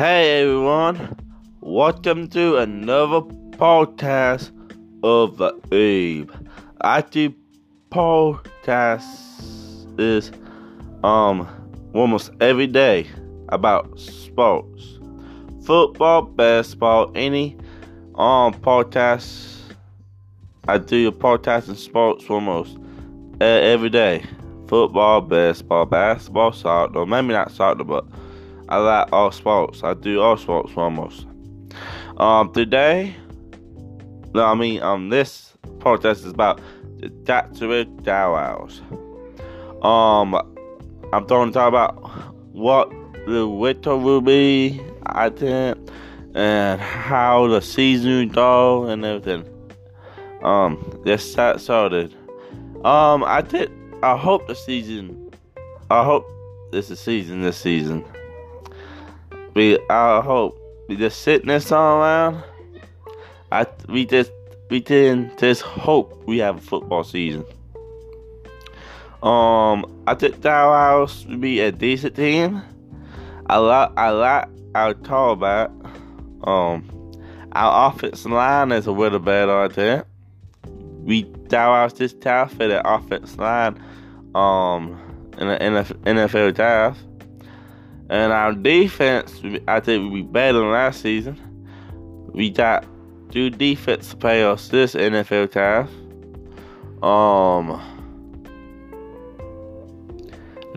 Hey everyone, welcome to another podcast of the Abe. I do podcasts is um almost every day about sports, football, basketball, any um podcasts. I do a podcast in sports almost uh, every day. Football, basketball, basketball, soccer. Maybe not soccer, but I like all sports. I do all sports almost. Um, today, no, I mean, um, this podcast is about the Dr. Dowhouse. Um, I'm going to talk about what the winter will be, I think, and how the season go and everything. Um, let's start started. Um, I think I hope the season. I hope this is season this season. I hope we just sitting this all around. I we just we didn't just hope we have a football season. Um, I think Dallas would be a decent team. I like I like our tallback. Um, our offensive line is a little better, I think. We Dallas this tough for the offensive line. Um, in the NFL draft. And our defense, I think, will be better than last season. We got two defense players this NFL draft. Um,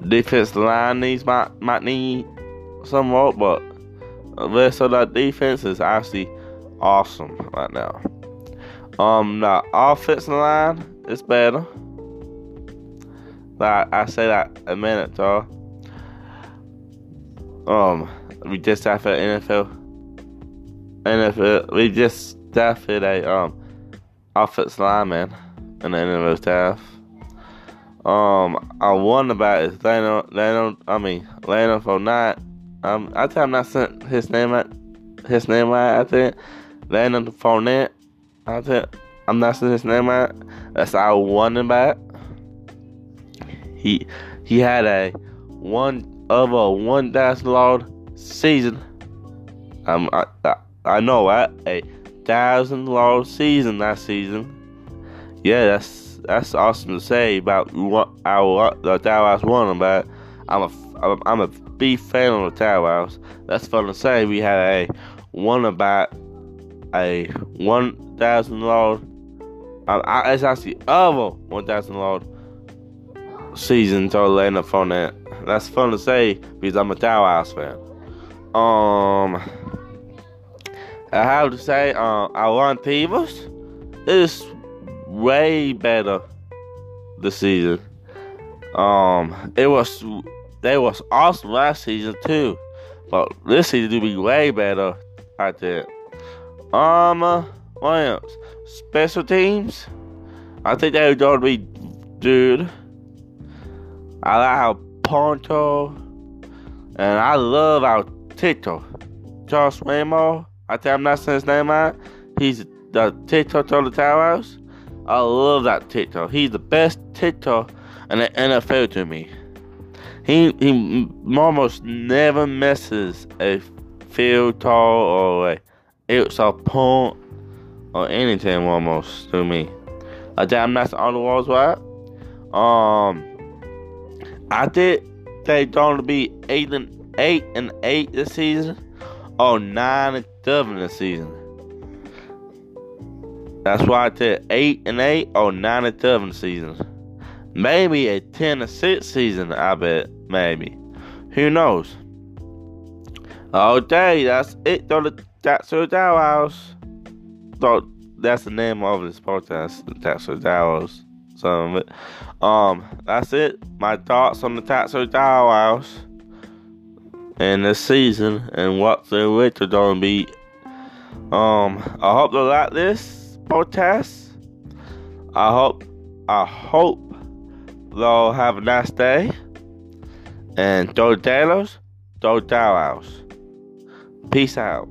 defense line needs might might need some work, but the rest of that defense is actually awesome right now. Um, the offensive line is better. Like I say that a minute ago. Um, we just drafted NFL. NFL. We just drafted a um offensive lineman in the NFL staff. Um, I wonder about is Lano, Lano, I mean Lano for not. Um, I think I'm not saying his name right. His name right. I think Lano Fournette. I think I'm not saying his name right. That's our one back. He he had a one of a one thousand dollar season. Um, I, I, I know that a thousand dollar season that season. Yeah, that's that's awesome to say about what our the Dallas one but I'm a I'm a big fan of the Towers. That's fun to say. We had a one about a one thousand dollar. Um, it's actually over one thousand dollar season to Atlanta from that that's fun to say because I'm a Tower fan. Um, I have to say, um, Alon Peebles is way better this season. Um, it was they was awesome last season too, but this season to be way better. I think. Um, uh, what else? Special teams. I think they're to be good. I like how Ponto, and I love our Tito. Josh Ramo, I think I'm not saying his name right. He's the Tito to the Towers. I love that Tito. He's the best Tito in the NFL to me. He he almost never misses a field goal or a it's a punt or anything almost to me. I think I'm not on the walls right. Um I did they going to be eight and eight and eight this season, or nine and seven this season. That's why I said eight and eight or nine and seven seasons. Maybe a ten and six season. I bet maybe. Who knows? Oh, okay, that's it. That's the Dow House. That's the name of this podcast. That's the Dow House some of it. Um, that's it. My thoughts on the Tatsu Doll House and this season and what the winter gonna be. Um, I hope they like this podcast. I hope I hope they'll have a nice day. And Doe House. Peace out.